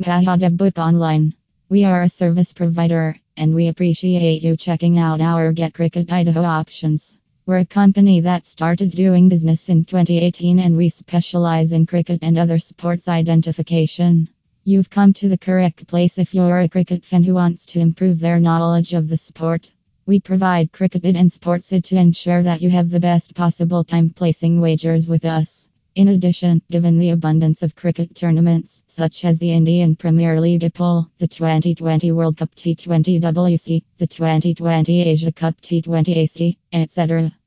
Mahadev Book Online. We are a service provider and we appreciate you checking out our Get Cricket ID options. We're a company that started doing business in 2018 and we specialize in cricket and other sports identification. You've come to the correct place if you're a cricket fan who wants to improve their knowledge of the sport. We provide cricket and sports to ensure that you have the best possible time placing wagers with us. In addition, given the abundance of cricket tournaments, such as the Indian Premier League IPL, the 2020 World Cup T20 WC, the 2020 Asia Cup T20 AC, etc.,